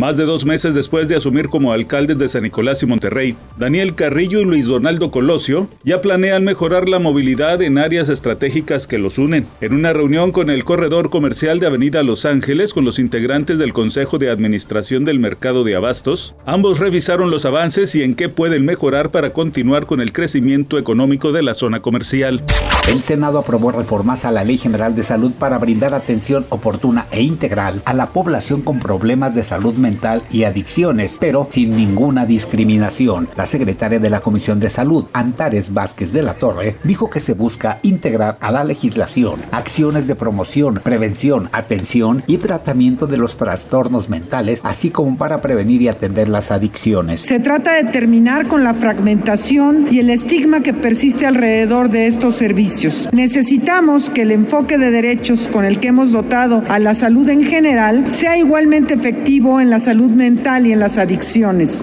Más de dos meses después de asumir como alcaldes de San Nicolás y Monterrey, Daniel Carrillo y Luis Donaldo Colosio ya planean mejorar la movilidad en áreas estratégicas que los unen. En una reunión con el corredor comercial de Avenida Los Ángeles con los integrantes del Consejo de Administración del Mercado de Abastos, ambos revisaron los avances y en qué pueden mejorar para continuar con el crecimiento económico de la zona comercial. El Senado aprobó reformas a la Ley General de Salud para brindar atención oportuna e integral a la población con problemas de salud mental y adicciones, pero sin ninguna discriminación. La secretaria de la Comisión de Salud, Antares Vázquez de la Torre, dijo que se busca integrar a la legislación acciones de promoción, prevención, atención y tratamiento de los trastornos mentales, así como para prevenir y atender las adicciones. Se trata de terminar con la fragmentación y el estigma que persiste alrededor de estos servicios. Necesitamos que el enfoque de derechos con el que hemos dotado a la salud en general sea igualmente efectivo en la salud mental y en las adicciones.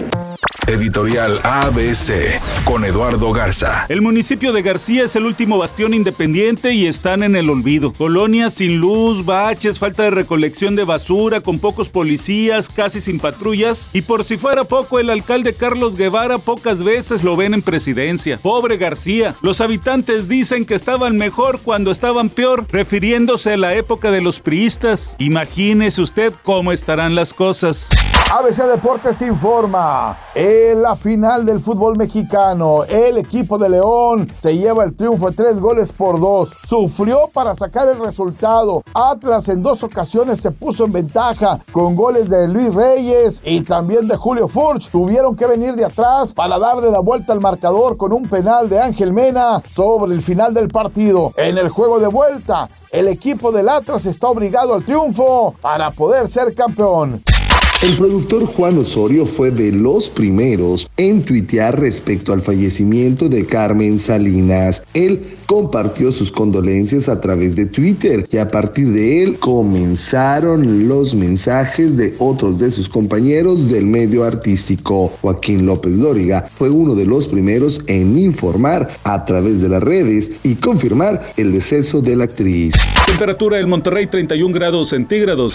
Editorial ABC con Eduardo Garza. El municipio de García es el último bastión independiente y están en el olvido. Colonias sin luz, baches, falta de recolección de basura, con pocos policías, casi sin patrullas. Y por si fuera poco, el alcalde Carlos Guevara pocas veces lo ven en presidencia. Pobre García. Los habitantes dicen que estaban mejor cuando estaban peor, refiriéndose a la época de los priistas. Imagínese usted cómo estarán las cosas. ABC Deportes informa. La final del fútbol mexicano, el equipo de León se lleva el triunfo tres goles por dos. Sufrió para sacar el resultado. Atlas en dos ocasiones se puso en ventaja con goles de Luis Reyes y también de Julio Furch. Tuvieron que venir de atrás para darle la vuelta al marcador con un penal de Ángel Mena sobre el final del partido. En el juego de vuelta, el equipo del Atlas está obligado al triunfo para poder ser campeón. El productor Juan Osorio fue de los primeros en tuitear respecto al fallecimiento de Carmen Salinas. Él compartió sus condolencias a través de Twitter y a partir de él comenzaron los mensajes de otros de sus compañeros del medio artístico. Joaquín López Dóriga fue uno de los primeros en informar a través de las redes y confirmar el deceso de la actriz. Temperatura en Monterrey 31 grados centígrados.